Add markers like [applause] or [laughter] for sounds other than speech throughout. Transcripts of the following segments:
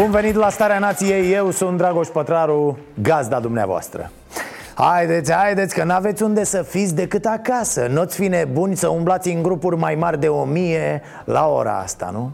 Bun venit la Starea Nației, eu sunt Dragoș Pătraru, gazda dumneavoastră Haideți, haideți, că n-aveți unde să fiți decât acasă Nu-ți fi nebuni să umblați în grupuri mai mari de o mie la ora asta, nu?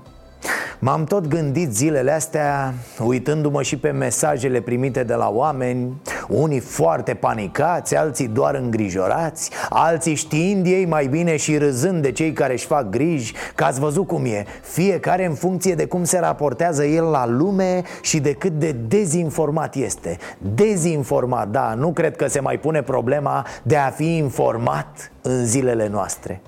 M-am tot gândit zilele astea, uitându-mă și pe mesajele primite de la oameni Unii foarte panicați, alții doar îngrijorați Alții știind ei mai bine și râzând de cei care își fac griji Că ați văzut cum e, fiecare în funcție de cum se raportează el la lume Și de cât de dezinformat este. Dezinformat, da, nu cred că se mai pune problema de a fi informat în zilele noastre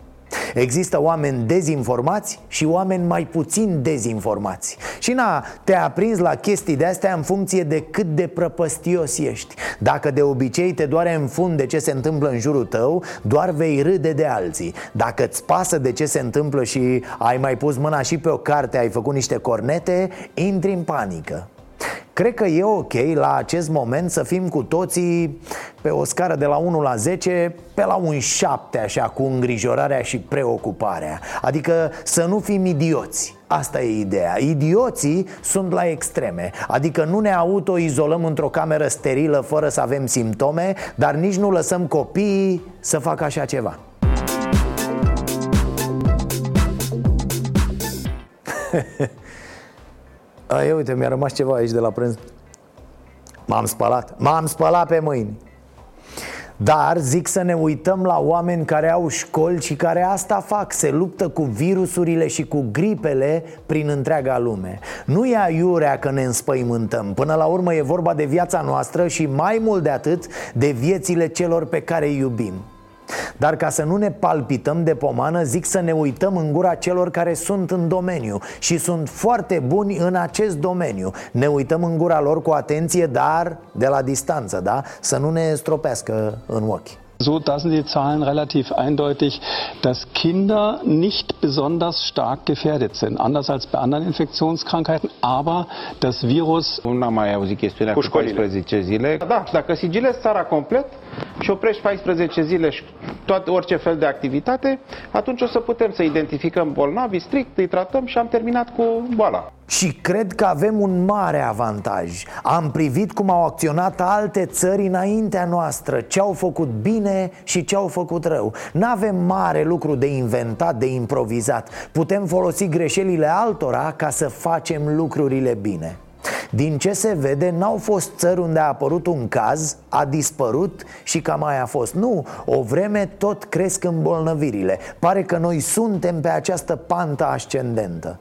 Există oameni dezinformați și oameni mai puțin dezinformați. Și na, te-a prins la chestii de-astea în funcție de cât de prăpăstios ești. Dacă de obicei te doare în fund de ce se întâmplă în jurul tău Doar vei râde de alții. Dacă îți pasă de ce se întâmplă și ai mai pus mâna și pe o carte, ai făcut niște cornete Intri în panică Cred că e ok la acest moment să fim cu toții pe o scară de la 1 la 10 Pe la un 7 așa cu îngrijorarea și preocuparea. Adică să nu fim idioți. Asta e ideea. Idioții sunt la extreme. Adică nu ne autoizolăm într-o cameră sterilă fără să avem simptome Dar nici nu lăsăm copiii să facă așa ceva [laughs] A, uite, mi-a rămas ceva aici de la prânz. M-am spălat, m-am spălat pe mâini. Dar zic să ne uităm la oameni care au școli și care asta fac. Se luptă cu virusurile și cu gripele prin întreaga lume. Nu e aiurea că ne înspăimântăm. Până la urmă e vorba de viața noastră și mai mult de atât De viețile celor pe care îi iubim dar ca să nu ne palpităm de pomană, zic să ne uităm în gura celor care sunt în domeniu și sunt foarte buni în acest domeniu. Ne uităm în gura lor cu atenție, dar de la distanță, da? Să nu ne stropească în ochi. So, da sind die Zahlen relativ eindeutig, dass Kinder nicht besonders stark gefährdet sind, anders als bei anderen Infektionskrankheiten, aber das Virus... Nu am mai auzit chestiunea cu, cu 14 zile. Da, dacă sigilezi țara complet și oprești 14 zile și toate, orice fel de activitate, atunci o să putem să identificăm bolnavii strict, îi tratăm și am terminat cu boala. Și cred că avem un mare avantaj. Am privit cum au acționat alte țări înaintea noastră Ce au făcut bine și ce au făcut rău. Nu avem mare lucru de inventat, de improvizat. Putem folosi greșelile altora ca să facem lucrurile bine din ce se vede, n-au fost țări unde a apărut un caz, a dispărut și cam mai a fost. Nu, o vreme tot cresc îmbolnăvirile. Pare că noi suntem pe această pantă ascendentă.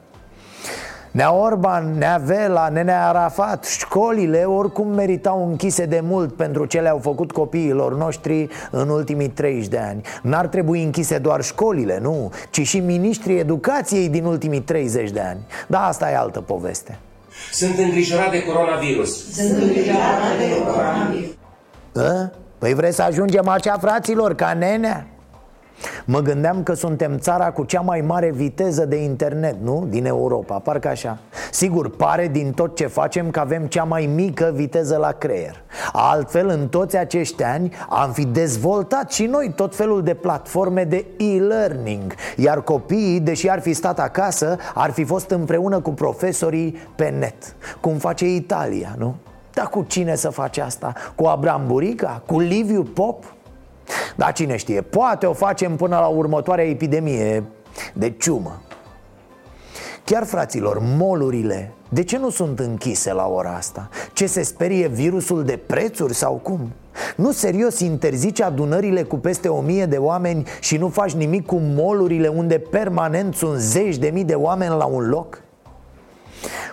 Nea Orban, Nea Vela, Nenea Arafat Școlile oricum meritau închise de mult Pentru ce le-au făcut copiilor noștri în ultimii 30 de ani. N-ar trebui închise doar școlile, nu Ci și ministrii educației din ultimii 30 de ani. Dar asta e altă poveste Sunt îngrijorat de coronavirus Sunt îngrijorat de coronavirus A? Păi vreți să ajungem așa, fraților, ca nenea? Mă gândeam că suntem țara cu cea mai mare viteză de internet, nu? Din Europa, parcă așa Sigur, pare din tot ce facem că avem cea mai mică viteză la creier Altfel, în toți acești ani am fi dezvoltat și noi tot felul de platforme de e-learning Iar copiii, deși ar fi stat acasă, ar fi fost împreună cu profesorii pe net Cum face Italia, nu? Dar cu cine să face asta? Cu Abram Burica? Cu Liviu Pop? Dar cine știe, poate o facem până la următoarea epidemie de ciumă Chiar fraților, molurile, de ce nu sunt închise la ora asta? Ce se sperie virusul de prețuri sau cum? Nu serios interzici adunările cu peste o mie de oameni și nu faci nimic cu molurile unde permanent sunt zeci de mii de oameni la un loc?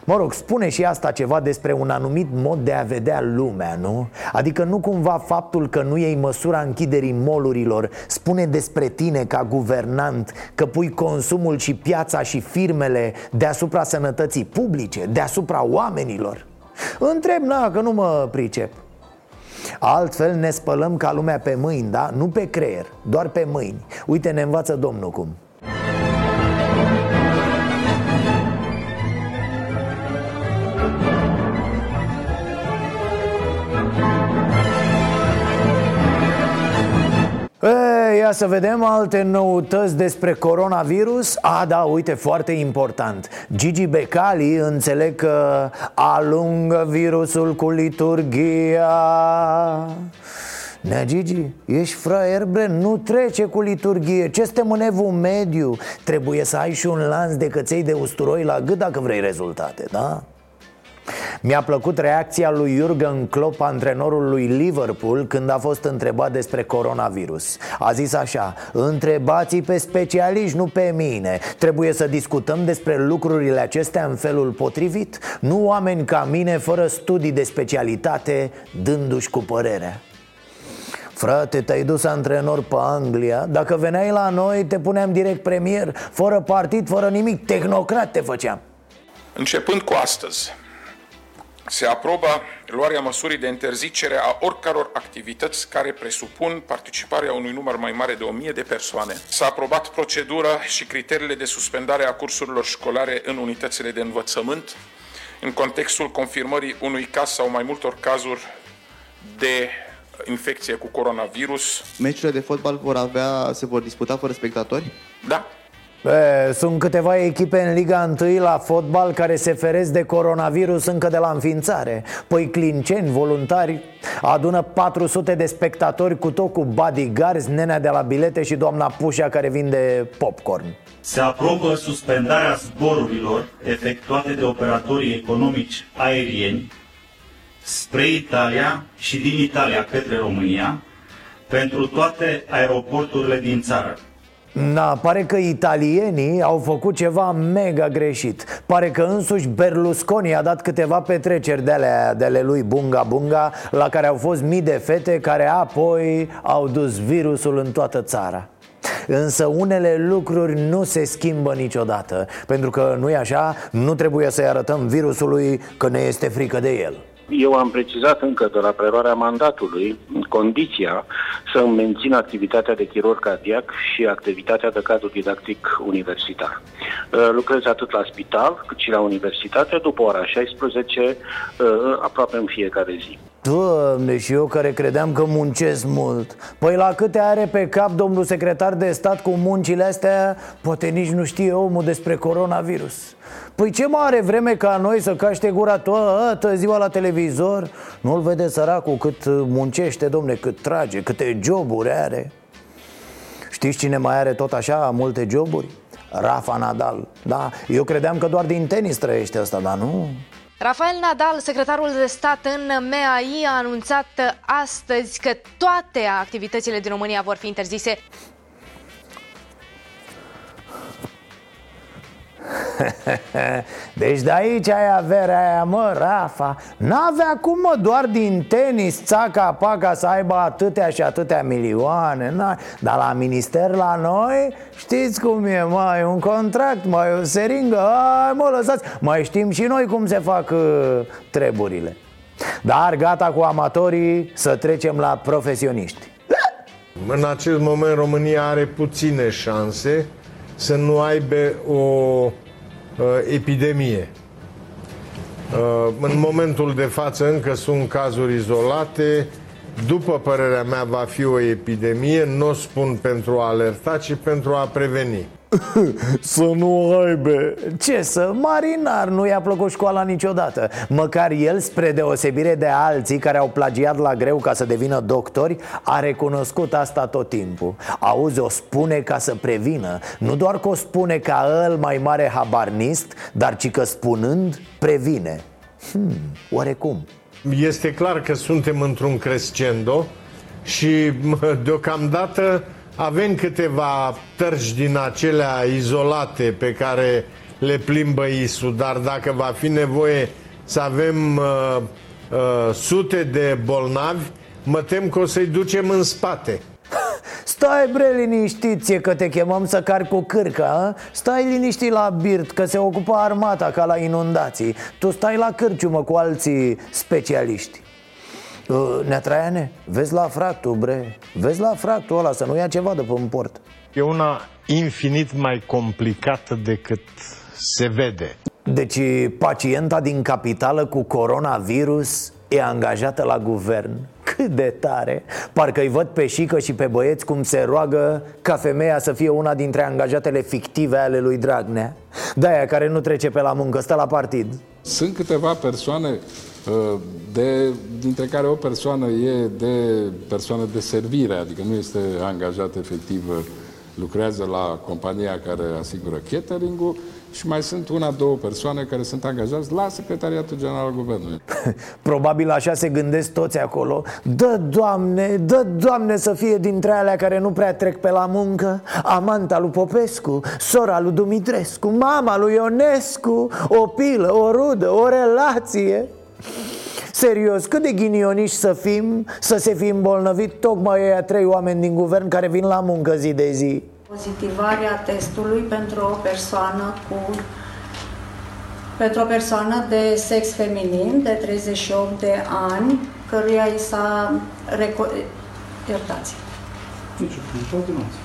Mă rog, spune și asta ceva despre un anumit mod de a vedea lumea, nu? Adică nu cumva faptul că nu iei măsura închiderii molurilor Spune despre tine ca guvernant Că pui consumul și piața și firmele deasupra sănătății publice Deasupra oamenilor Întreb, na, că nu mă pricep Altfel ne spălăm ca lumea pe mâini, da? Nu pe creier, doar pe mâini Uite, ne învață Domnul cum E, ia să vedem alte noutăți despre coronavirus A, da, uite, foarte important Gigi Becali înțeleg că alungă virusul cu liturgia Nea Gigi, ești fraier, bre, nu trece cu liturghie Ce suntem în evul mediu? Trebuie să ai și un lanț de căței de usturoi la gât dacă vrei rezultate, da? Mi-a plăcut reacția lui Jurgen Klopp, antrenorul lui Liverpool, când a fost întrebat despre coronavirus. A zis așa, întrebați pe specialiști, nu pe mine. Trebuie să discutăm despre lucrurile acestea în felul potrivit. Nu oameni ca mine, fără studii de specialitate, dându-și cu părerea. Frate, te-ai dus antrenor pe Anglia. Dacă veneai la noi, te puneam direct premier. Fără partid, fără nimic, tehnocrat te făceam. Începând cu astăzi, se aprobă luarea măsurii de interzicere a oricăror activități care presupun participarea unui număr mai mare de 1000 de persoane. S-a aprobat procedura și criteriile de suspendare a cursurilor școlare în unitățile de învățământ în contextul confirmării unui caz sau mai multor cazuri de infecție cu coronavirus. Meciurile de fotbal vor avea, se vor disputa fără spectatori? Da, E, sunt câteva echipe în Liga 1 la fotbal care se feresc de coronavirus încă de la înființare Păi clinceni, voluntari, adună 400 de spectatori cu tot cu bodyguards, nenea de la bilete și doamna Pușa care vinde popcorn Se aprobă suspendarea zborurilor efectuate de operatorii economici aerieni spre Italia și din Italia către România pentru toate aeroporturile din țară. Na, pare că italienii au făcut ceva mega greșit. Pare că însuși Berlusconi a dat câteva petreceri de ale, de ale lui Bunga Bunga La care au fost mii de fete care apoi au dus virusul în toată țara. Însă unele lucruri nu se schimbă niciodată Pentru că nu e așa, nu trebuie să-i arătăm virusului că ne este frică de el eu am precizat încă de la preluarea mandatului condiția să mențină activitatea de chirurg cardiac și activitatea de cadru didactic universitar. Uh, lucrez atât la spital cât și la universitate după ora 16, uh, aproape în fiecare zi. Doamne, și eu care credeam că muncesc mult. Păi la câte are pe cap domnul secretar de stat cu muncile astea Poate nici nu știe omul despre coronavirus. Păi ce mare vreme ca noi să caște gura toată ziua la televizor. Nu-l vede săracul cât muncește, domne, cât trage, câte joburi are. Știți cine mai are tot așa multe joburi? Rafa Nadal. Da, eu credeam că doar din tenis trăiește asta, dar nu Rafael Nadal, secretarul de stat în MEAI, a anunțat astăzi că toate activitățile din România vor fi interzise. [laughs] Deci de aici ai averea aia, mă, Rafa. N-avea cum, mă, doar din tenis Țaca, paca să aibă atâtea și atâtea milioane. N Dar la minister, la noi, știți cum e, mai un contract, mai o seringă. Ai, mă, lăsați. Mai știm și noi cum se fac uh, treburile. Dar gata cu amatorii, să trecem la profesioniști. În acest moment România are puține șanse să nu aibă o uh, epidemie. Uh, în momentul de față încă sunt cazuri izolate. După părerea mea va fi o epidemie, nu o spun pentru a alerta, ci pentru a preveni. Să nu aibă. Ce să, marinar, nu i-a plăcut școala niciodată. Măcar el, spre deosebire de alții care au plagiat la greu ca să devină doctori A recunoscut asta tot timpul. Auzi, o spune ca să prevină. Nu doar că o spune ca el mai mare habarnist Dar ci că spunând, previne. Hmm, Oarecum. Este clar că suntem într-un crescendo Și deocamdată avem câteva tărci din acelea izolate pe care le plimbă isul, dar dacă va fi nevoie să avem uh, uh, sute de bolnavi, mă tem că o să-i ducem în spate. Stai bre liniștiție că te chemăm să cari cu cârca a? Stai liniștit la birt că se ocupă armata ca la inundații Tu stai la cârciumă cu alții specialiști uh, Neatraiane, vezi la fractul bre. Vezi la fractul ăla să nu ia ceva de pe port. E una infinit mai complicată decât se vede. Deci pacienta din capitală cu coronavirus e angajată la guvern. Cât de tare! Parcă îi văd pe șică și pe băieți cum se roagă ca femeia să fie una dintre angajatele fictive ale lui Dragnea. De-aia care nu trece pe la muncă, stă la partid. Sunt câteva persoane uh, de, dintre care o persoană e de persoană de servire, adică nu este angajat efectiv, lucrează la compania care asigură catering-ul și mai sunt una, două persoane care sunt angajați la Secretariatul General al Guvernului. [laughs] Probabil așa se gândesc toți acolo. Dă, Doamne, dă, Doamne să fie dintre alea care nu prea trec pe la muncă. Amanta lui Popescu, sora lui Dumitrescu, mama lui Ionescu O pilă, o rudă, o relație Serios, cât de ghinioniști să fim Să se fi îmbolnăvit tocmai ăia trei oameni din guvern care vin la muncă zi de zi Pozitivarea testului pentru o persoană cu pentru o persoană de sex feminin de 38 de ani, căruia i s-a reco- iertați. Nici continuați.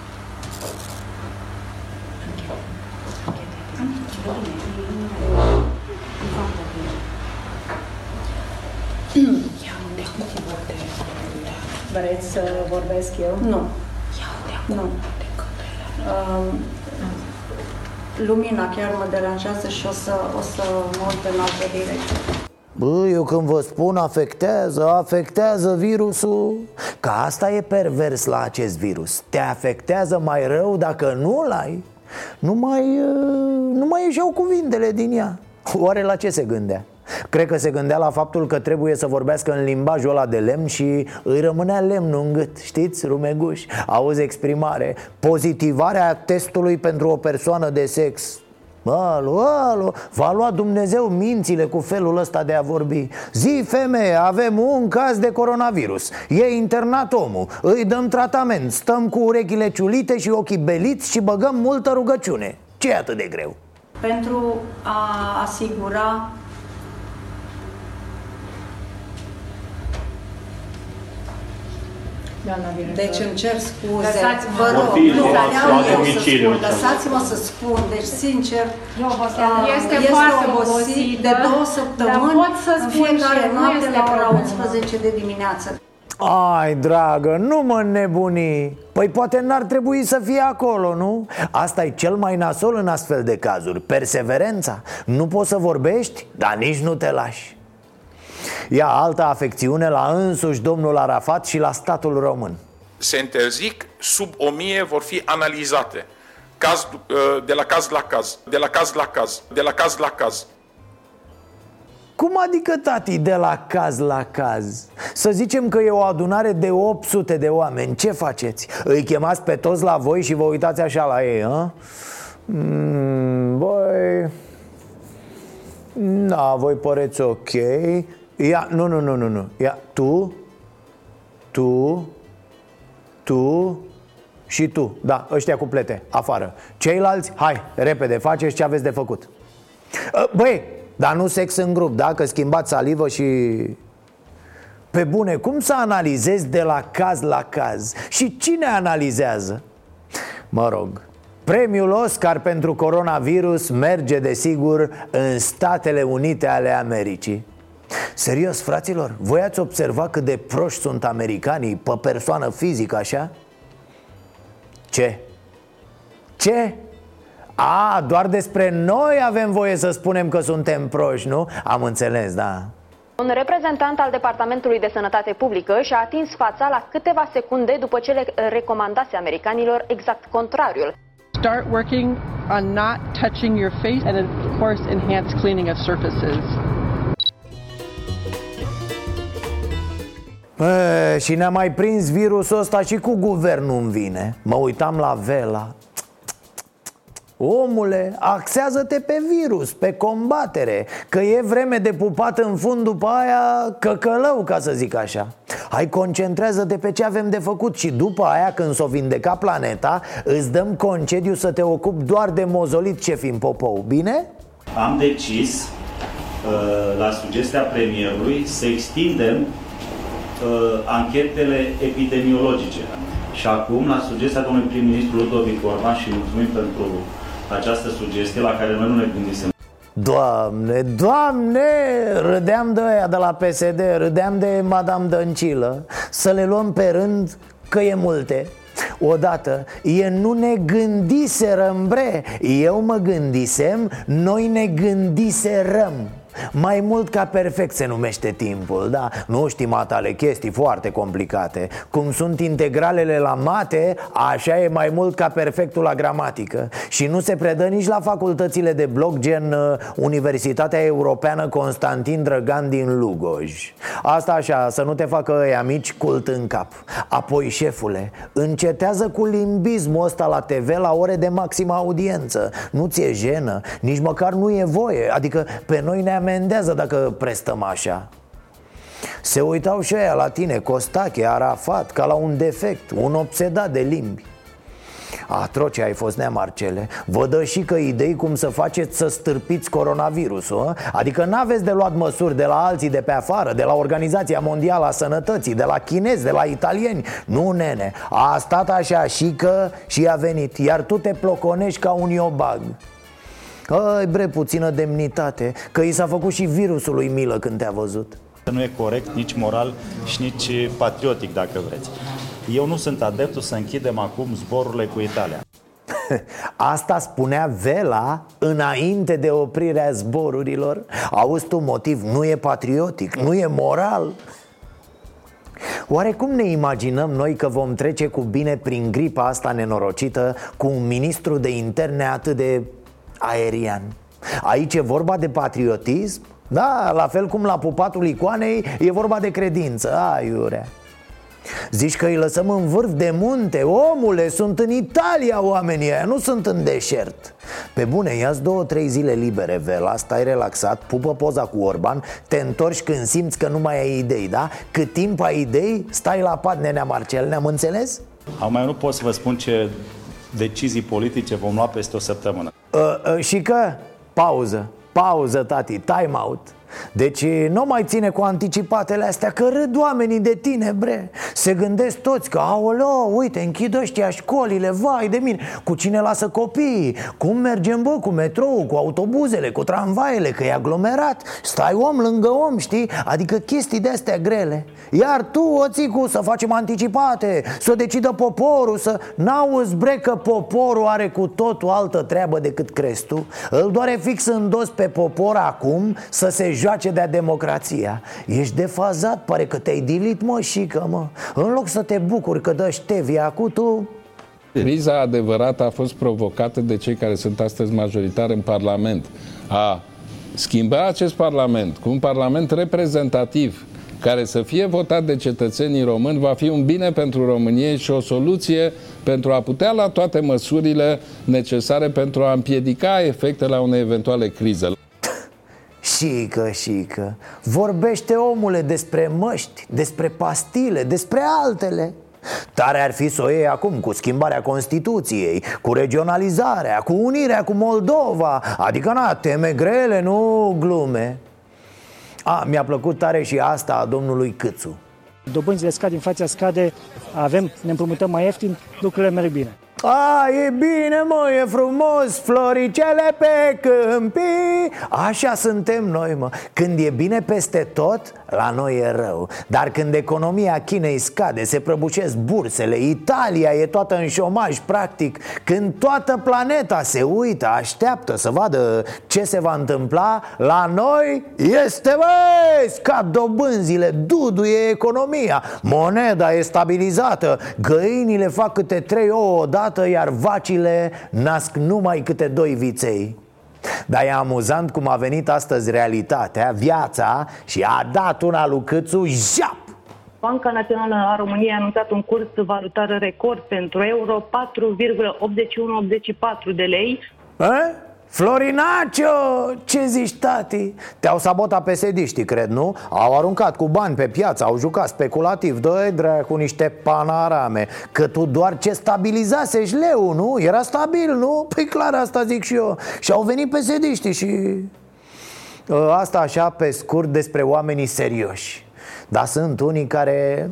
Vreți să vorbesc eu? Nu. Nu. Um, lumina chiar mă deranjează și o să, o să mă uit în altă direcție. Bă, eu când vă spun afectează, afectează virusul Că asta e pervers la acest virus Te afectează mai rău dacă nu-l ai Nu mai, uh, nu mai ieșeau cuvintele din ea Oare la ce se gândea? Cred că se gândea la faptul că trebuie să vorbească în limbajul ăla de lemn și îi rămânea lemnul în gât Știți, rumeguș? Auzi exprimare. Pozitivarea testului pentru o persoană de sex. Alo, alo, va lua Dumnezeu mințile cu felul ăsta de a vorbi. Zi femeie, avem un caz de coronavirus. E internat omul, îi dăm tratament Stăm cu urechile ciulite și ochii beliți și băgăm multă rugăciune. Ce e atât de greu? Pentru a asigura Deci îmi cer scuze. Lăsați-mă. Vă rog, Copiii nu, luați vreau la eu să domiciliu, spun. ce Lăsați-mă să spun. Deci, sincer, Eu, uh, este este foarte obosit obosită, de două dar săptămâni pot să în spun fiecare și eu, nu noapte este la ora problemă. 11 de dimineață. Ai, dragă, nu mă nebuni Păi poate n-ar trebui să fie acolo, nu? Asta e cel mai nasol în astfel de cazuri Perseverența Nu poți să vorbești, dar nici nu te lași Ia altă afecțiune la însuși domnul Arafat și la statul român Se interzic, sub 1000 vor fi analizate. Caz, uh, de la caz la caz, de la caz la caz, de la caz la caz. Cum adică, tati, de la caz la caz? Să zicem că e o adunare de 800 de oameni Ce faceți? Îi chemați pe toți la voi și vă uitați așa la ei, hă? Mm, băi... Da, voi păreți ok Ia, nu, nu, nu, nu, nu Ia, tu Tu Tu și tu, da, ăștia cuplete, afară Ceilalți, hai, repede, faceți ce aveți de făcut Ă, Băi, dar nu sex în grup, da? Că schimbați salivă și... Pe bune, cum să analizezi de la caz la caz? Și cine analizează? Mă rog, premiul Oscar pentru coronavirus merge, desigur, în Statele Unite ale Americii Serios, fraților, voi ați observat cât de proști sunt americanii pe persoană fizică, așa? Ce? Ce? A, doar despre noi avem voie să spunem că suntem proști, nu? Am înțeles, da Un reprezentant al Departamentului de Sănătate Publică și-a atins fața la câteva secunde după ce le recomandase americanilor exact contrariul. Start working on not touching your face and of course enhance cleaning of surfaces. E, și ne-a mai prins virusul ăsta și cu guvernul în vine. Mă uitam la Vela. Omule, axează-te pe virus, pe combatere Că e vreme de pupat în fund după aia căcălău, ca să zic așa. Hai, concentrează-te pe ce avem de făcut Și după aia, când s-o vindeca planeta Îți dăm concediu să te ocupi doar de mozolit șefin Popou, bine? Am decis, uh, la sugestia premierului, să extindem uh, anchetele epidemiologice. Și acum, la sugestia domnului prim-ministru Ludovic Orban și mulțumim pentru această sugestie la care noi nu ne gândisem. Doamne, doamne, râdeam de aia de la PSD, râdeam de Madame Dăncilă Să le luăm pe rând că e multe Odată, e nu ne gândiserăm, bre Eu mă gândisem, noi ne gândiserăm mai mult ca perfect se numește timpul, da? Nu știm atale chestii foarte complicate. Cum sunt integralele la mate, așa e mai mult ca perfectul la gramatică. Și nu se predă nici la facultățile de bloc gen uh, Universitatea Europeană Constantin Drăgan din Lugoj. Asta așa, să nu te facă ăia mici cult în cap. Apoi, șefule, încetează cu limbismul ăsta la TV la ore de maximă audiență. Nu ți-e jenă, nici măcar nu e voie. Adică pe noi ne amendează dacă prestăm așa. Se uitau și aia la tine, Costache, Arafat, ca la un defect, un obsedat de limbi. Atroce ai fost, nea Marcele. Vă dă și că idei cum să faceți să stârpiți coronavirusul a? Adică n-aveți de luat măsuri de la alții de pe afară De la Organizația Mondială a Sănătății De la chinezi, de la italieni. Nu, nene, a stat așa și că și a venit. Iar tu te ploconești ca un iobag ai bre, puțină demnitate Că i s-a făcut și virusului milă când te-a văzut. Nu e corect, nici moral și nici patriotic, dacă vreți. Eu nu sunt adeptul să închidem acum zborurile cu Italia. [laughs] Asta spunea Vela înainte de oprirea zborurilor. Auzi tu motiv, nu e patriotic, nu e moral. Oare cum ne imaginăm noi că vom trece cu bine prin gripa asta nenorocită Cu un ministru de interne atât de aerian Aici e vorba de patriotism? Da, la fel cum la pupatul icoanei e vorba de credință, aiurea Zici că îi lăsăm în vârf de munte Omule, sunt în Italia oamenii ăia, nu sunt în deșert Pe bune, ia două, trei zile libere, Vela, stai relaxat, pupă poza cu Orban Te întorci când simți că nu mai ai idei, da? Cât timp ai idei, stai la pat, nenea Marcel, ne-am înțeles? Acum eu nu pot să vă spun ce decizii politice vom lua peste o săptămână. Uh, uh, Și că, pauză, pauză, tati, time out deci nu mai ține cu anticipatele astea Că râd oamenii de tine, bre. Se gândesc toți că, aoleo, uite, închid ăștia școlile Vai de mine, cu cine lasă copiii? Cum mergem, bă, cu metrou, cu autobuzele, cu tramvaiele Că e aglomerat? Stai om lângă om, știi? Adică chestii de astea grele. Iar tu, oțicu, să facem anticipate Să decidă poporul, să... N-auzi, bre, că poporul are cu totul altă treabă decât crezi tu. Îl doare fix în dos pe popor acum Să se joace de-a democrația. Ești defazat, pare că te-ai dilit, mă, și că, mă. În loc să te bucuri că dă ștevia cu tu. Criza adevărată a fost provocată de cei care sunt astăzi majoritari în Parlament. A schimba acest Parlament cu un Parlament reprezentativ care să fie votat de cetățenii români va fi un bine pentru România și o soluție pentru a putea lua toate măsurile necesare pentru a împiedica efectele unei eventuale crize. Șică, șică. Vorbește omule despre măști, despre pastile, despre altele. Tare ar fi să o iei acum cu schimbarea Constituției, cu regionalizarea, cu unirea cu Moldova. Adică, na, teme grele, nu glume. A, mi-a plăcut tare și asta a domnului Câțu. Dobânzile scad, inflația scade, avem, ne împrumutăm mai ieftin, lucrurile merg bine a, e bine, mă, e frumos, floricele pe câmpii. Așa suntem noi, mă. Când e bine peste tot, la noi e rău. Dar când economia Chinei scade, se prăbușesc bursele Italia e toată în șomaj, practic. Când toată planeta se uită, așteaptă să vadă ce se va întâmpla La noi este, băi, scad dobânzile, duduie economia. Moneda e stabilizată, găinile fac câte trei ouă odată odată, iar vacile nasc numai câte doi viței dar e amuzant cum a venit astăzi realitatea, viața și a dat una lui Câțu, jap! Banca Națională a României a anunțat un curs valutar record pentru euro, 4,8184 de lei. A? Florinacio, ce zici tati? Te-au sabotat pesediștii, cred, nu? Au aruncat cu bani pe piață, au jucat speculativ Dă-i cu niște panarame Că tu doar ce stabilizasești leu, nu? Era stabil, nu? Păi clar asta zic și eu Și au venit pesediștii și... Ă, asta așa pe scurt despre oamenii serioși Dar sunt unii care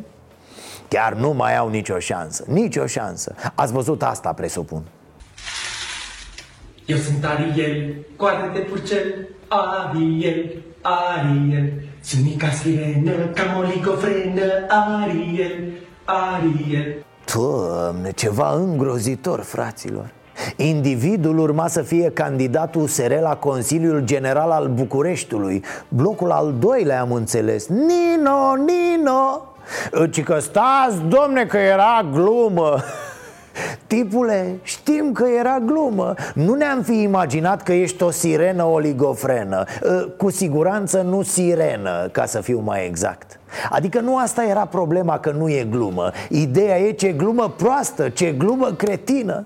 chiar nu mai au nicio șansă Nicio șansă Ați văzut asta, presupun eu sunt Ariel, coadă de purcel, Ariel, Ariel. Sunt mica sirenă, cam oligofrenă, Ariel, Ariel. Doamne, ceva îngrozitor, fraților. Individul urma să fie candidat USR la Consiliul General al Bucureștiului. Blocul al doilea am înțeles. Nino, Nino! Ci că stați, domne, că era glumă [laughs] Tipule, știm că era glumă. Nu ne-am fi imaginat că ești o sirenă oligofrenă. Ă, Cu siguranță nu sirenă, ca să fiu mai exact. Adică nu asta era problema că nu e glumă. Ideea e ce glumă proastă, ce glumă cretină.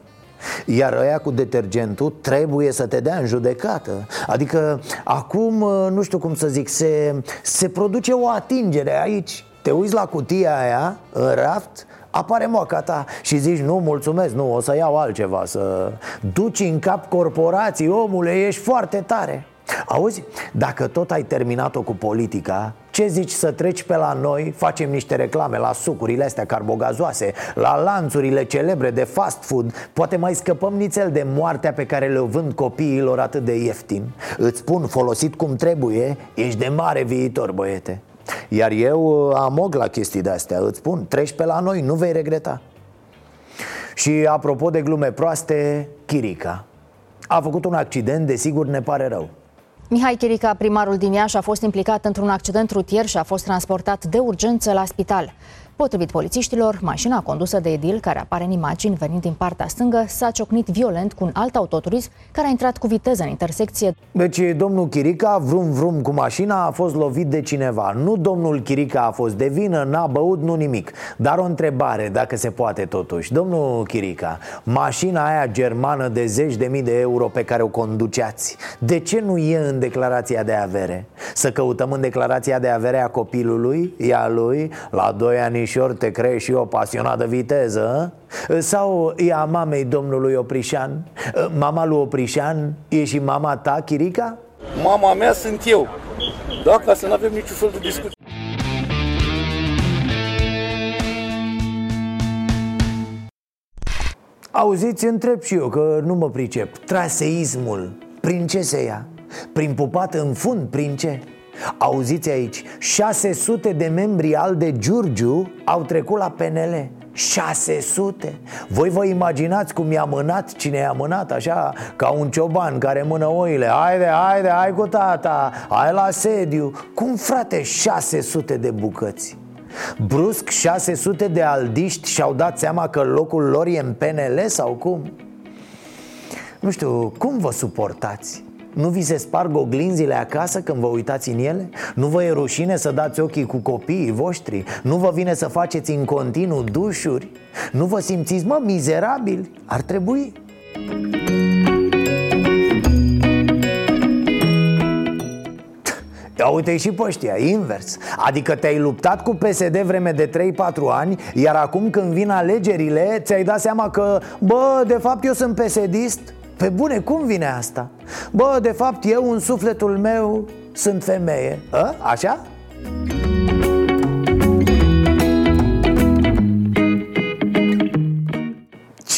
Iar ăia cu detergentul trebuie să te dea în judecată. Adică acum, ă, nu știu cum să zic, se, se produce o atingere aici. Te uiți la cutia aia în raft apare moaca ta și zici nu, mulțumesc, nu, o să iau altceva Să duci în cap corporații, omule, ești foarte tare. Auzi, dacă tot ai terminat-o cu politica Ce zici să treci pe la noi, facem niște reclame la sucurile astea carbogazoase La lanțurile celebre de fast food. Poate mai scăpăm nițel de moartea pe care le vând copiilor atât de ieftin. Îți spun, folosit cum trebuie, ești de mare viitor, băiete iar eu uh, am og la chestii de-astea Îți spun, treci pe la noi, nu vei regreta. Și apropo de glume proaste, Chirica. A făcut un accident, desigur ne pare rău. Mihai Chirica, primarul din Iași, a fost implicat într-un accident rutier și a fost transportat de urgență la spital. Potrivit polițiștilor, mașina condusă de Edil, care apare în imagini venind din partea stângă, s-a ciocnit violent cu un alt autoturism care a intrat cu viteză în intersecție. Deci domnul Chirica, vrum vrum cu mașina, a fost lovit de cineva. Nu domnul Chirica a fost de vină, n-a băut, nu nimic. Dar o întrebare, dacă se poate totuși. Domnul Chirica, mașina aia germană de zeci de mii de euro pe care o conduceați, de ce nu e în declarația de avere? Să căutăm în declarația de avere a copilului, ea lui, la doi ani anișor te crei și o pasionat de viteză Sau e a mamei domnului Oprișan Mama lui Oprișan e și mama ta, Chirica? Mama mea sunt eu Da, ca să nu avem niciun fel de discuție Auziți, întreb și eu, că nu mă pricep Traseismul, prin ce se ia? Prin pupat în fund, prin ce? Auziți aici, 600 de membri al de Giurgiu au trecut la PNL 600 Voi vă imaginați cum i-a mânat Cine i-a mânat așa Ca un cioban care mână oile. Haide, haide, hai cu tata Hai la sediu. Cum frate 600 de bucăți? Brusc 600 de aldiști și-au dat seama că locul lor e în PNL sau cum? Nu știu, cum vă suportați? Nu vi se sparg oglinzile acasă când vă uitați în ele? Nu vă e rușine să dați ochii cu copiii voștri? Nu vă vine să faceți în continuu dușuri? Nu vă simțiți, mă, mizerabili? Ar trebui? Ia uite și pe ăștia, invers Adică te-ai luptat cu PSD vreme de 3-4 ani Iar acum când vin alegerile Ți-ai dat seama că Bă, de fapt eu sunt psd pe bune, cum vine asta? Bă, de fapt, eu în sufletul meu sunt femeie A? Așa?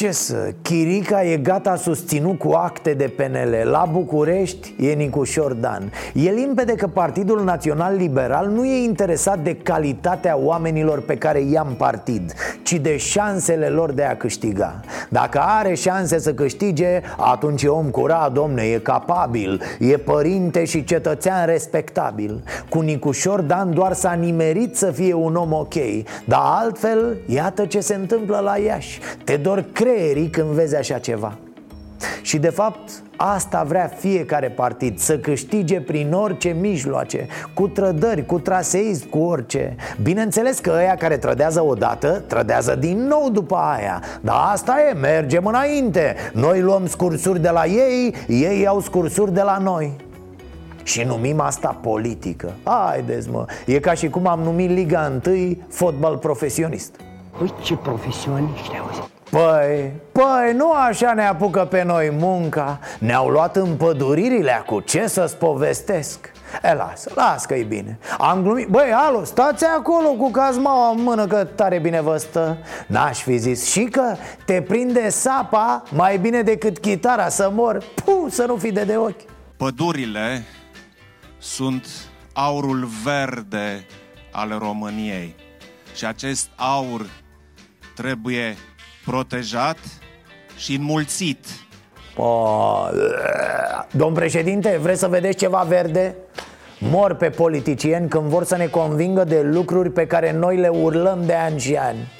Ce să, Chirica e gata susținut cu acte de PNL La București e Nicușor Dan. E limpede că Partidul Național Liberal nu e interesat de calitatea oamenilor pe care i-am partid Ci de șansele lor de a câștiga. Dacă are șanse să câștige, atunci e om curat, domne, e capabil E părinte și cetățean respectabil. Cu Nicușor Dan doar s-a nimerit să fie un om ok Dar altfel, iată ce se întâmplă la Iași. Te dor creierii când vezi așa ceva. Și de fapt asta vrea fiecare partid Să câștige prin orice mijloace Cu trădări, cu traseism, cu orice. Bineînțeles că ăia care trădează odată Trădează din nou după aia. Dar asta e, mergem înainte. Noi luăm scursuri de la ei Ei iau scursuri de la noi. Și numim asta politică. Haideți mă, e ca și cum am numit Liga 1 fotbal profesionist. Uite ce profesioniști auzi Păi, păi, nu așa ne apucă pe noi munca. Ne-au luat împăduririle cu ce să-ți povestesc? E, lasă, las că e bine. Am glumit, băi, alo, stați acolo cu cazmaua în mână că tare bine vă stă. N-aș fi zis și că te prinde sapa mai bine decât chitara să mor. Puh, să nu fi de de ochi. Pădurile sunt aurul verde al României. Și acest aur trebuie protejat și înmulțit. Oh, domn președinte, vreți să vedeți ceva verde? Mor pe politicieni când vor să ne convingă de lucruri pe care noi le urlăm de ani și ani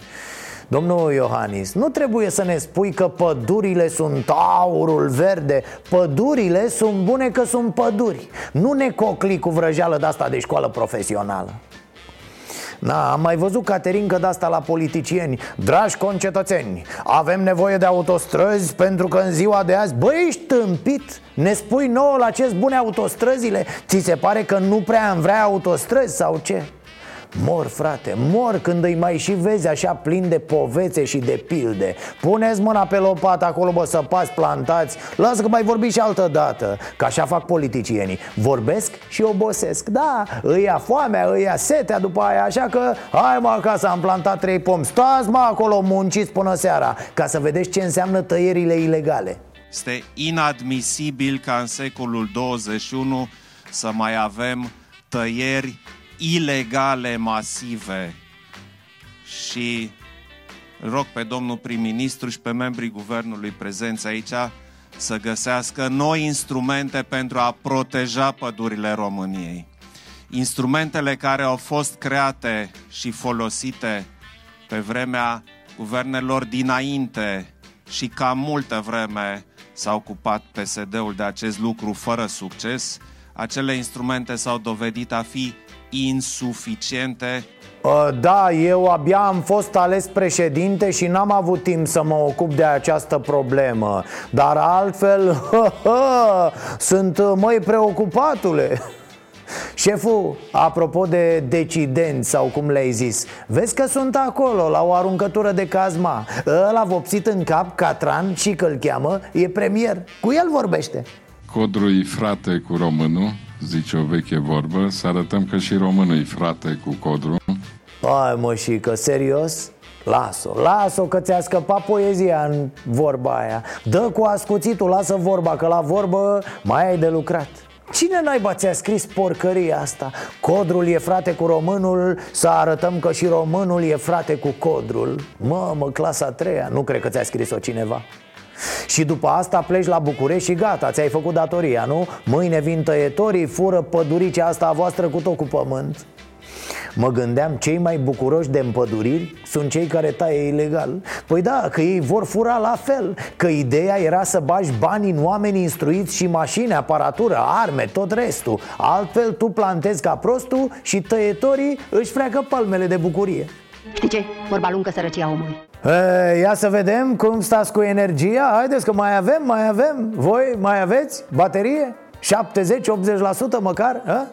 Domnul Iohannis, nu trebuie să ne spui că pădurile sunt aurul verde Pădurile sunt bune că sunt păduri Nu ne cocli cu vrăjeală de asta de școală profesională Na, am mai văzut Caterinca de asta la politicieni Dragi concetățeni, avem nevoie de autostrăzi pentru că în ziua de azi Băi, ești tâmpit? Ne spui nouă la ce bune autostrăzile? Ți se pare că nu prea am vrea autostrăzi sau ce? Mor, frate, mor când îi mai și vezi așa plin de povețe și de pilde. Puneți mâna pe lopată acolo, bă, să pas plantați. Lasă că mai vorbi și altă dată Că așa fac politicienii. Vorbesc și obosesc. Da, îi ia foamea, îi ia setea după aia Așa că, hai mă acasă, am plantat trei pomi. Stați mă acolo, munciți până seara Ca să vedeți ce înseamnă tăierile ilegale. Este inadmisibil ca în secolul 21 să mai avem tăieri ilegale masive și rog pe domnul prim-ministru și pe membrii guvernului prezenți aici să găsească noi instrumente pentru a proteja pădurile României. Instrumentele care au fost create și folosite pe vremea guvernelor dinainte și ca multă vreme s-a ocupat PSD-ul de acest lucru fără succes, acele instrumente s-au dovedit a fi insuficiente? Da, eu abia am fost ales președinte și n-am avut timp să mă ocup de această problemă. Dar altfel, sunt măi preocupatule. Șeful, apropo de decidenți sau cum le-ai zis Vezi că sunt acolo, la o aruncătură de cazma. Ăla vopsit în cap, Catran, și că-l cheamă, e premier. Cu el vorbește Codrui frate cu românul zice o veche vorbă, să arătăm că și românul e frate cu codru. Ai mă, și că serios? Las-o, las-o că ți-a scăpat poezia în vorba aia Dă cu ascuțitul, lasă vorba, că la vorbă mai ai de lucrat Cine naiba ți-a scris porcăria asta? Codrul e frate cu românul, să arătăm că și românul e frate cu codrul Mă, mă, clasa a treia, nu cred că ți-a scris-o cineva și după asta pleci la București și gata, ți-ai făcut datoria, nu? Mâine vin tăietorii, fură păduricea asta a voastră cu tot cu pământ. Mă gândeam, cei mai bucuroși de împăduriri sunt cei care taie ilegal. Păi da, că ei vor fura la fel Că ideea era să bagi bani în oameni instruiți și mașini, aparatură, arme, tot restul. Altfel tu plantezi ca prostul și tăietorii își freacă palmele de bucurie Știi ce? Vorba lungă sărăcia omului E, ia să vedem cum stați cu energia Haideți că mai avem, mai avem Voi mai aveți baterie? 70-80% măcar? A?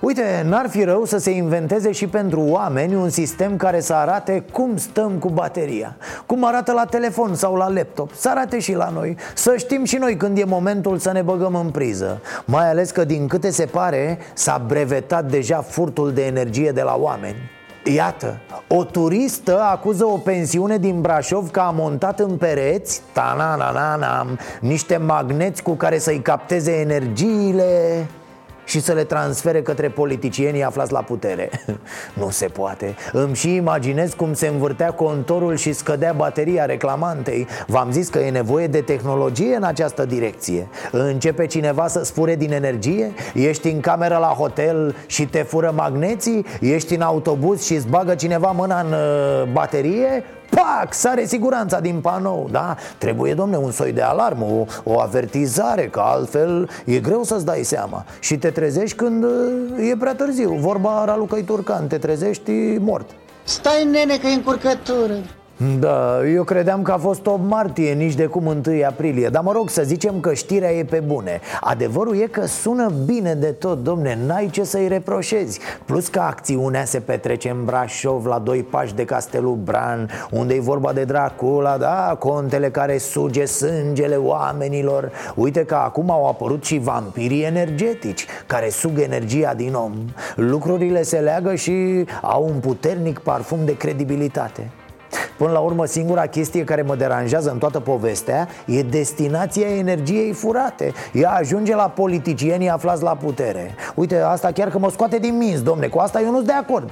Uite, n-ar fi rău să se inventeze și pentru oameni un sistem care să arate cum stăm cu bateria Cum arată la telefon sau la laptop Să arate și la noi Să știm și noi când e momentul să ne băgăm în priză Mai ales că din câte se pare s-a brevetat deja furtul de energie de la oameni Iată, o turistă acuză o pensiune din Brașov că a montat în pereți ta na na na na Niște magneți cu care să-i capteze energiile și să le transfere către politicienii aflați la putere [laughs] Nu se poate Îmi și imaginez cum se învârtea contorul și scădea bateria reclamantei V-am zis că e nevoie de tehnologie în această direcție Începe cineva să spure din energie? Ești în cameră la hotel și te fură magneții? Ești în autobuz și îți bagă cineva mâna în uh, baterie? Pac, sare siguranța din panou, da? Trebuie, domne, un soi de alarmă, o, o avertizare, că altfel e greu să-ți dai seama Și te trezești când uh, e prea târziu Vorba Ralucăi Turcan, te trezești mort Stai, nene, că e încurcătură. Da, eu credeam că a fost 8 martie, nici de cum 1 aprilie. Dar mă rog să zicem că știrea e pe bune. Adevărul e că sună bine de tot, domne, n-ai ce să-i reproșezi. Plus că acțiunea se petrece în Brașov la doi pași de Castelul Bran Unde e vorba de Dracula, da, contele care suge sângele oamenilor. Uite că acum au apărut și vampirii energetici Care sug energia din om. Lucrurile se leagă și au un puternic parfum de credibilitate Până la urmă, singura chestie care mă deranjează în toată povestea E destinația energiei furate. Ea ajunge la politicienii aflați la putere. Uite, asta chiar că mă scoate din minți, domne Cu asta eu nu sunt de acord.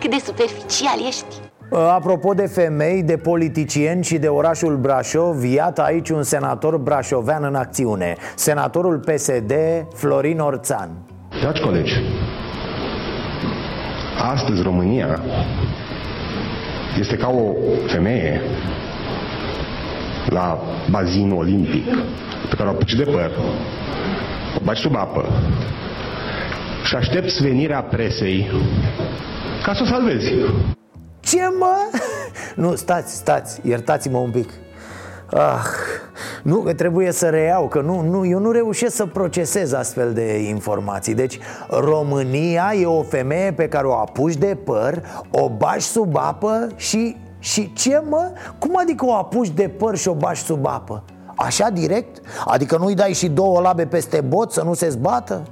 Cât de superficial ești. Apropo de femei, de politicieni și de orașul Brașov Iată aici un senator brașovean în acțiune. Senatorul PSD, Florin Orțan. Dragi colegi, astăzi România este ca o femeie la bazinul olimpic pe care o apuci de păr, o bagi sub apă și aștepți venirea presei ca să o salvezi. Ce mă? Nu, stați, stați, iertați-mă un pic Ah, nu, că trebuie să reiau, că nu, nu, eu nu reușesc să procesez astfel de informații Deci România e o femeie pe care o apuci de păr, o bagi sub apă și... Și ce mă? Cum adică o apuci de păr și o bagi sub apă? Așa direct? Adică nu-i dai și două labe peste bot să nu se zbată?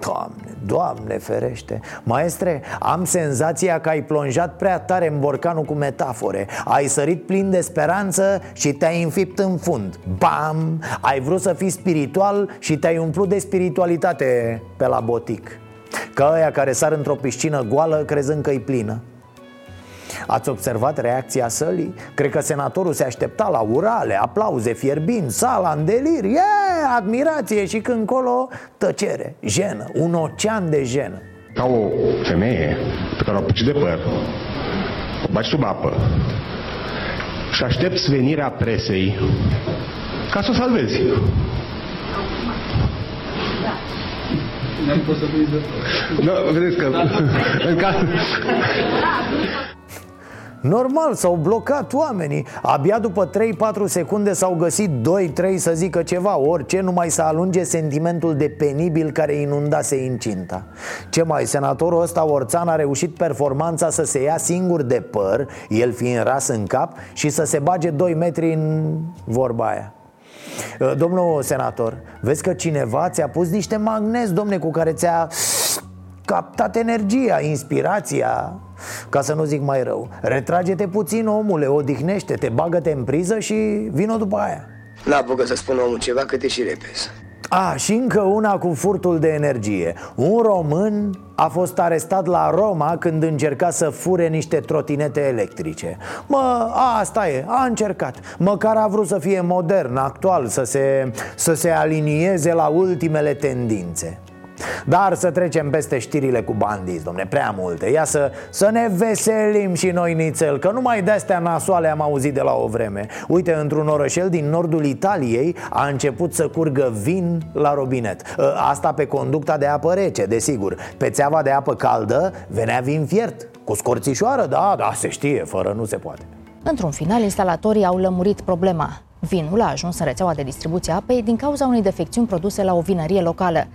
Doamne, Doamne ferește. Maestre, am senzația că ai plonjat prea tare în borcanul cu metafore. Ai sărit plin de speranță și te-ai înfipt în fund. Bam! Ai vrut să fii spiritual și te-ai umplut de spiritualitate pe la botic. Ca ăia care sar într-o piscină goală crezând că-i plină Ați observat reacția sălii? Cred că senatorul se aștepta la urale, aplauze fierbinți, sala în delir yeah, Admirație și când colo tăcere, jenă, un ocean de jenă Ca o femeie pe care o apuci de păr, o bagi sub apă și aștepți venirea presei ca să o salvezi. Nu, vedeți că [laughs] în caz... Normal, s-au blocat oamenii. Abia după 3-4 secunde s-au găsit 2-3 să zică ceva. Orice, numai să alunge sentimentul de penibil care inundase incinta. Ce mai, senatorul ăsta Orțan a reușit performanța să se ia singur de păr El fiind ras în cap Și să se bage 2 metri în vorba aia. Domnul senator, vezi că cineva ți-a pus niște magnezi, domne, cu care ți-a captat energia, inspirația. Ca să nu zic mai rău Retrage-te puțin, omule, odihnește-te, bagă-te în priză și vină după aia. N-apucă să spună omul ceva cât e și repezi. A, și încă una cu furtul de energie. Un român a fost arestat la Roma când încerca să fure niște trotinete electrice. Mă, asta e, a încercat. Măcar a vrut să fie modern, actual, să se, să se alinieze la ultimele tendințe dar să trecem peste știrile cu bandiți, domne, prea multe. Ia să, să ne veselim și noi nițel Că numai de-astea nasoale am auzit de la o vreme. Uite, într-un orășel din nordul Italiei A început să curgă vin la robinet. Ă, Asta pe conducta de apă rece, desigur. Pe țeava de apă caldă venea vin fiert Cu scorțișoară, da, da, se știe, fără nu se poate. Într-un final, instalatorii au lămurit problema. Vinul a ajuns în rețeaua de distribuție a apei din cauza unei defecțiuni produse la o vinărie locală.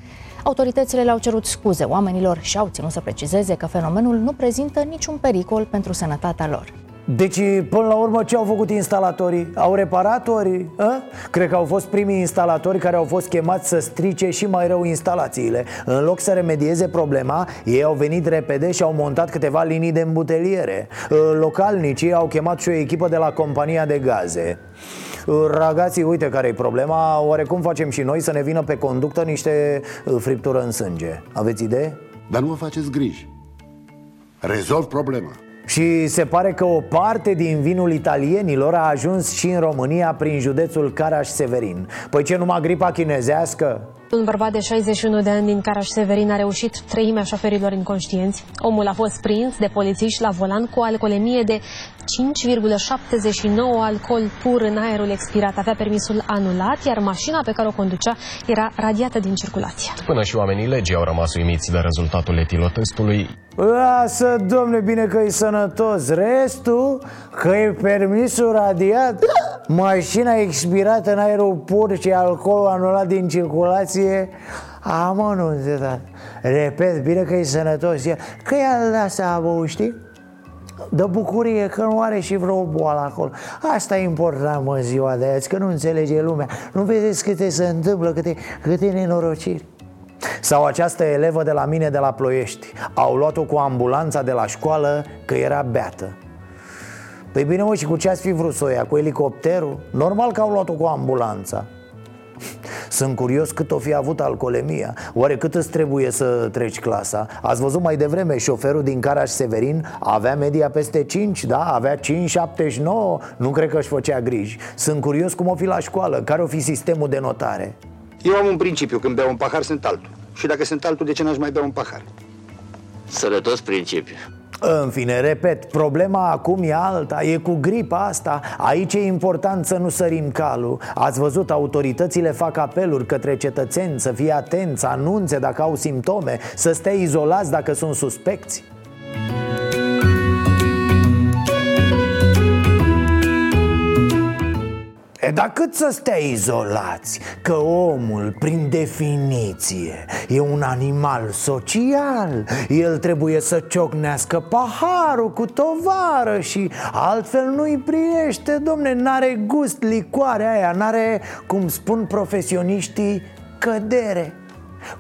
Autoritățile le-au cerut scuze oamenilor și au ținut să precizeze că fenomenul nu prezintă niciun pericol pentru sănătatea lor. Deci, până la urmă, ce au făcut instalatorii? Au reparat ori? A? Cred că au fost primii instalatori care au fost chemați să strice și mai rău instalațiile În loc să remedieze problema, ei au venit repede și au montat câteva linii de îmbuteliere Localnicii au chemat și o echipă de la compania de gaze Ragații, uite care e problema Oarecum facem și noi să ne vină pe conductă niște uh, friptură în sânge Aveți idee? Dar nu vă faceți griji. Rezolv problema. Și se pare că o parte din vinul italienilor a ajuns și în România prin județul Caraș-Severin Păi ce numai gripa chinezească? Un bărbat de 61 de ani din Caraș-Severin a reușit treimea șoferilor inconștienți. Omul a fost prins de polițiști la volan cu o alcoolemie de 5,79 alcool pur în aerul expirat. Avea permisul anulat, iar mașina pe care o conducea era radiată din circulație. Până și oamenii legii au rămas uimiți de rezultatul etilotestului. Lasă, domne, bine că e sănătos. Restul, că e permisul radiat Mașina expirată în aerul pur și alcool anulat din circulație. Am nu dat. Repet, bine că e sănătos. Că e al asta, bă, știi? De bucurie că nu are și vreo boală acolo. Asta e important, mă, ziua de azi Că nu înțelege lumea. Nu vedeți câte se întâmplă, câte, câte nenorociri sau această elevă de la mine de la Ploiești Au luat-o cu ambulanța de la școală că era beată Păi bine mă, și cu ce ați fi vrut să o ia? Cu elicopterul? Normal că au luat-o cu ambulanța sunt curios cât o fi avut alcoolemia Oare cât îți trebuie să treci clasa? Ați văzut mai devreme, șoferul din Caraș Severin avea media peste 5, da? Avea 5,79 Nu cred că își făcea griji Sunt curios cum o fi la școală Care o fi sistemul de notare? Eu am un principiu, când beau un pahar sunt altul. Și dacă sunt altul, de ce n-aș mai bea un pahar? Sănătos principiu. În fine, repet, problema acum e alta, e cu gripa asta. Aici e important să nu sărim calul. Ați văzut, autoritățile fac apeluri către cetățeni să fie atenți, să anunțe dacă au simptome Să stea izolați dacă sunt suspecți E, dar cât să stea izolați? Că omul, prin definiție, e un animal social El trebuie să ciocnească paharul cu tovară și altfel nu-i priește, domne N-are gust licoarea aia, n-are, cum spun profesioniștii, cădere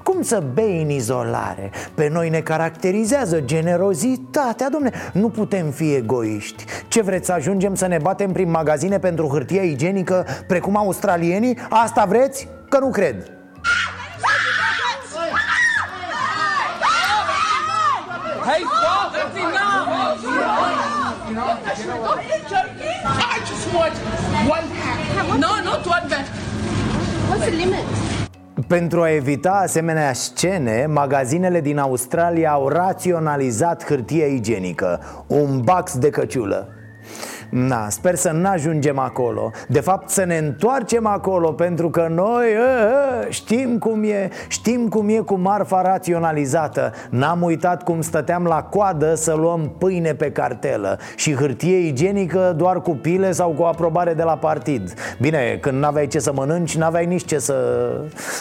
cum să bei în izolare? Pe noi ne caracterizează generozitatea, domne Nu putem fi egoiști Ce vreți să ajungem să ne batem prin magazine pentru hârtie igienică Precum australienii? Asta vreți? Că nu cred Hey, stop! That's enough! I just want one pack. No, not one pack. What's the limit? Pentru a evita asemenea scene, magazinele din Australia au raționalizat hârtie igienică. Un bax de căciulă Na, sper să nu ajungem acolo. De fapt să ne întoarcem acolo Pentru că noi ă, ă, știm cum e Știm cum e cu marfa raționalizată. N-am uitat cum stăteam la coadă Să luăm pâine pe cartelă. Și hârtie igienică doar cu pile Sau cu aprobare de la partid. Bine, când n-aveai ce să mănânci N-aveai nici ce să...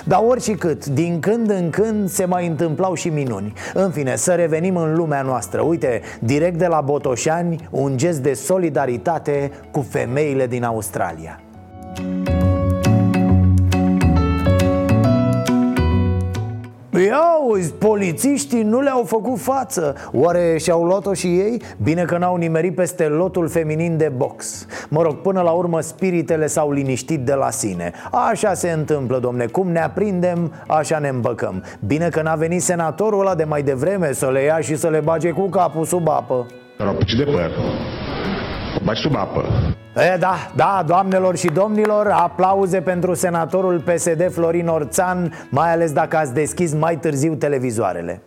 Dar oricât, din când în când Se mai întâmplau și minuni. În fine, să revenim în lumea noastră. Uite, direct de la Botoșani Un gest de solidaritate solidaritate cu femeile din Australia. Ia polițiștii nu le-au făcut față. Oare și-au luat-o și ei? Bine că n-au nimerit peste lotul feminin de box. Mă rog, până la urmă spiritele s-au liniștit de la sine. Așa se întâmplă, domne, cum ne aprindem, așa ne îmbăcăm Bine că n-a venit senatorul ăla de mai devreme să le ia și să le bage cu capul sub apă. De păr Bagi sub apă E, da, da, doamnelor și domnilor, aplauze pentru senatorul PSD Florin Orțan Mai ales dacă ați deschis mai târziu televizoarele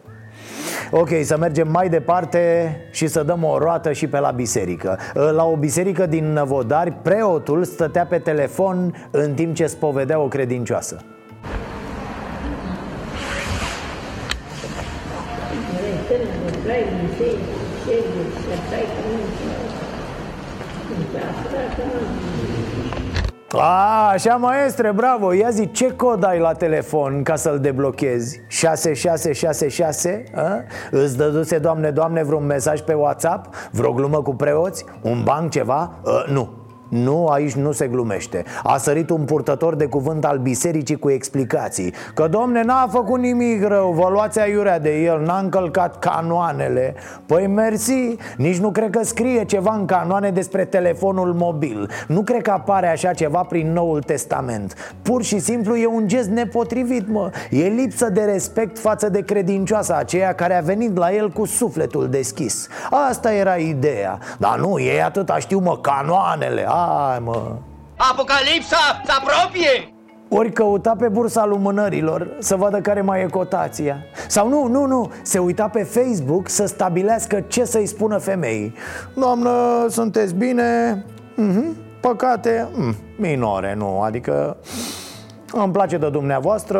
Ok, să mergem mai departe și să dăm o roată și pe la biserică La o biserică din Năvodari, preotul stătea pe telefon în timp ce spovedea o credincioasă A, așa maestre, bravo, ia zi, ce cod ai la telefon ca să-l deblochezi? 6666? A? Îți dăduse, doamne, doamne, vreun mesaj pe WhatsApp? Vreo glumă cu preoți? Un banc, ceva? A, nu Nu, aici nu se glumește. A sărit un purtător de cuvânt al bisericii cu explicații. Că domne n-a făcut nimic rău, vă luați aiurea de el, n-a încălcat canoanele. Păi mersi, nici nu cred că scrie ceva în canoane despre telefonul mobil. Nu cred că apare așa ceva prin Noul Testament. Pur și simplu e un gest nepotrivit, mă. E lipsă de respect față de credincioasa aceea care a venit la el cu sufletul deschis. Asta era ideea. Dar nu, ei atâta știu, mă, canoanele Hai, mă Apocalipsa se apropie! ori căuta pe bursa lumânărilor să vadă care mai e cotația Sau nu, nu, nu, se uita pe Facebook să stabilească ce să-i spună femeii Doamnă, sunteți bine? Mhm. Păcate? Mm, minore, nu, adică îmi place de dumneavoastră.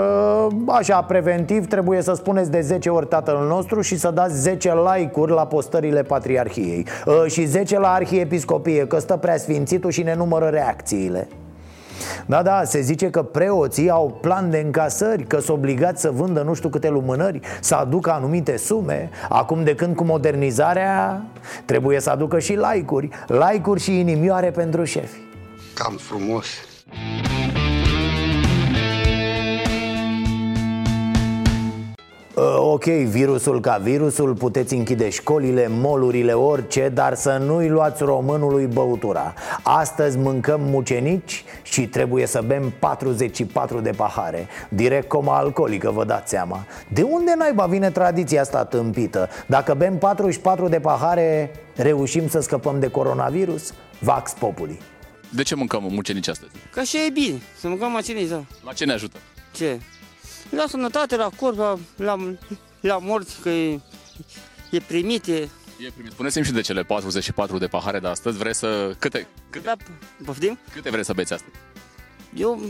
Așa, preventiv, trebuie să spuneți de 10 ori tatăl nostru Și să dați 10 like-uri la postările Patriarhiei. Uh, Și 10 la Arhiepiscopie Că stă prea sfințitul și ne numără reacțiile. Da, da, se zice că preoții au plan de încasări Că sunt obligați să vândă nu știu câte lumânări Să aducă anumite sume. Acum de când cu modernizarea Trebuie să aducă și like-uri. Like-uri și inimioare pentru șefi. Cam frumos. Ok, virusul ca virusul, puteți închide școlile, molurile, orice Dar să nu-i luați românului băutura Astăzi mâncăm mucenici și trebuie să bem 44 de pahare Direct coma alcoolică, vă dați seama De unde naiba vine tradiția asta tâmpită? Dacă bem 44 de pahare, reușim să scăpăm de coronavirus? Vax populi De ce mâncăm mucenici astăzi? Că așa e bine, să mâncăm macinii, da. La ce ne ajută? Ce? La sănătate, la corp, la, la, la morți, că e, e primit, e... E primit. Spuneți-mi și de cele 44 de pahare de astăzi. Vreți să... Câte, câte, Da, poftim? câte vreți să beți astăzi? Eu,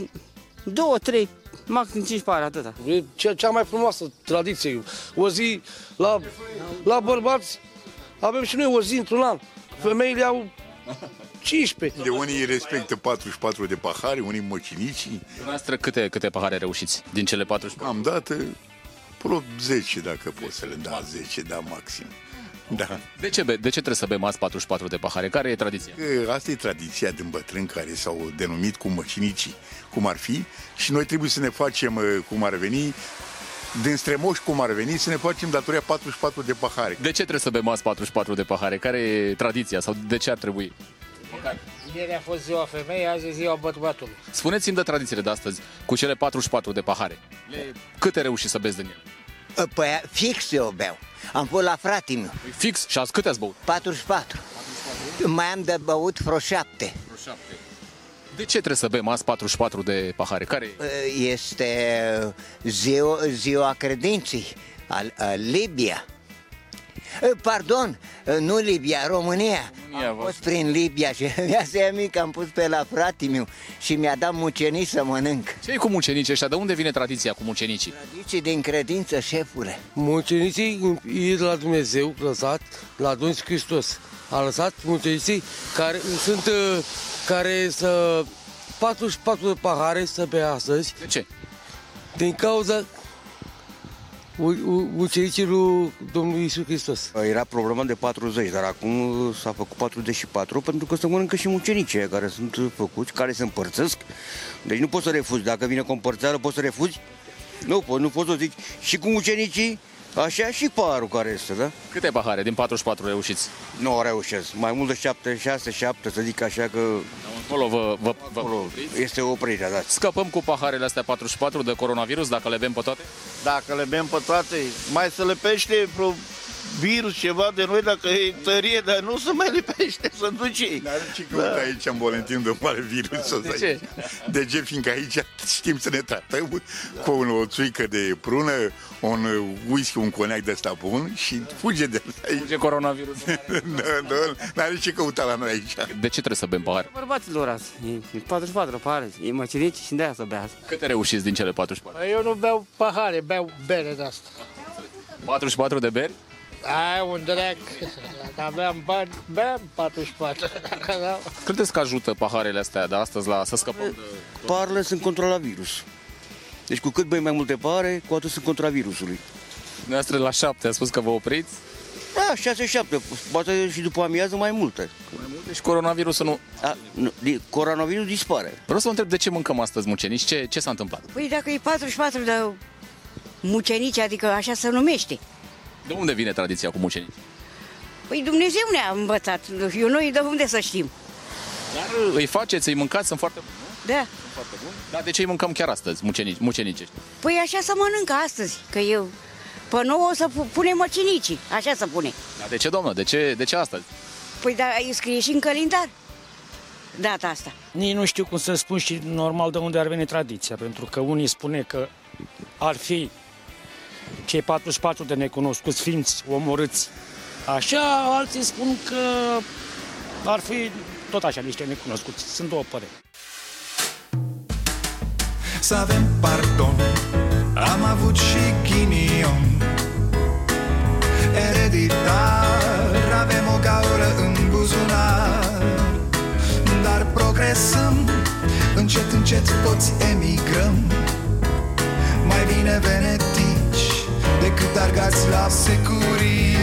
două, trei, maxim cinci pare, atâta. E cea, cea mai frumoasă tradiție. O zi la, la bărbați, avem și noi o zi într-un an. Femeile au 15. De unii respectă 44 de pahare, unii măcinicii. Dumneavoastră câte, câte pahare reușiți din cele 44? Am dat eh, vreo 10 dacă pot să le da, 10, da, maxim. Da. De ce, be- de ce trebuie să bem azi 44 de pahare? Care e tradiția? Că Asta e tradiția din bătrâni care s-au denumit cu măcinicii, cum ar fi, și noi trebuie să ne facem, eh, cum ar veni, din strămoși cum ar veni, să ne facem datoria 44 de pahare. De ce trebuie să bem azi 44 de pahare? Care e tradiția sau de ce ar trebui? Ieri a fost ziua femeii, azi e ziua bărbatului. Spuneți-mi de tradițiile de astăzi cu cele 44 de pahare. Le... Câte reuși să beți din ele? Păi fix eu beau. Am fost la frate meu. Fix? Și azi câte ați băut? 44. Mai am de băut vreo șapte. De ce trebuie să bem azi 44 de pahare? Care e? Este ziua, ziua credinței, al, al Libia. Pardon, nu Libia, România. România, am vă- fost prin Libia și [laughs] mi-a zis mic, am pus pe la frate meu și mi-a dat mucenici să mănânc. ce e cu mucenicii ăștia? De unde vine tradiția cu mucenicii? Tradiții din credință, șefule. Mucenicii e de la Dumnezeu lăsat, la Domnul Iisus Hristos. A lăsat mucenicii care sunt, uh, care să 44 de pahare să bea astăzi. De ce? Din cauza u- u- ucenicii lui Domnului Iisus Hristos. Era problema de 40, dar acum s-a făcut 44 pentru că se mănâncă și mucenicii aia care sunt făcuți, care se împărțesc. Deci nu poți să refuzi. Dacă vine cu o împărțeală, poți să refuzi? Nu, poți, nu poți să zici și cu mucenicii, așa și parul care este, da? Câte pahare din 44 reușiți? Nu reușesc. Mai mult de 7, 6, 7, să zic așa că... Acolo vă, vă, vă Este oprirea, da. Scăpăm cu paharele astea 44 de coronavirus dacă le bem pe toate? Dacă le bem pe toate, mai se lipește vreo virus ceva de noi dacă e tărie, dar nu se mai lipește, să duce. Dar ce căută aici în Valentin de mare virus ăsta? De ce? De ce? Fiindcă aici știm să ne tratăm cu o țuică de prună, un whisky, un coniac de ăsta bun și fuge de aici. Fuge coronavirus. nu, [laughs] nu, n-are ce căuta la noi aici. De ce trebuie să bem pahare? Bărbaților azi, e, e 44 pare, e măcinici și de aia să bea azi. Câte reușiți din cele 44? Păi Eu nu beau pahare, beau bere de asta. 44 de beri? Ai un drag, dacă aveam bani, beam 44. Dacă nu, Credeți că ajută paharele astea de astăzi la să scăpăm de... Parele sunt contra la virus. Deci cu cât bei mai multe pare, cu atât sunt contra virusului. Dumneavoastră la 7 a spus că vă opriți? Da, 6-7, poate și după amiază mai multe. Mai mult, deci coronavirusul nu... A, nu di- coronavirus dispare. Vreau să vă întreb de ce mâncăm astăzi mucenici, ce, ce s-a întâmplat? Păi dacă e 44 de mucenici, adică așa se numește. De unde vine tradiția cu mucenici? Păi Dumnezeu ne-a învățat, eu noi de unde să știm. Dar îi faceți, îi mâncați, sunt foarte buni, nu? Da. Foarte buni. Dar de ce îi mâncăm chiar astăzi, mucenici, mucenici ăștia? Păi așa să mănâncă astăzi, că eu pe nouă o să pu- pune măcinicii, așa să pune. Dar de ce, doamnă? De ce, de ce astăzi? Păi da, îi scrie și în calendar data asta. Nici nu știu cum să spun și normal de unde ar veni tradiția, pentru că unii spune că ar fi cei 44 de necunoscuți ființi omorâți. Așa, alții spun că ar fi tot așa niște necunoscuți. Sunt două păreri. Să avem pardon Am avut și ghinion Ereditar Avem o gaură în buzunar Dar progresăm Încet, încet toți emigrăm Mai bine venetici Decât argați la securii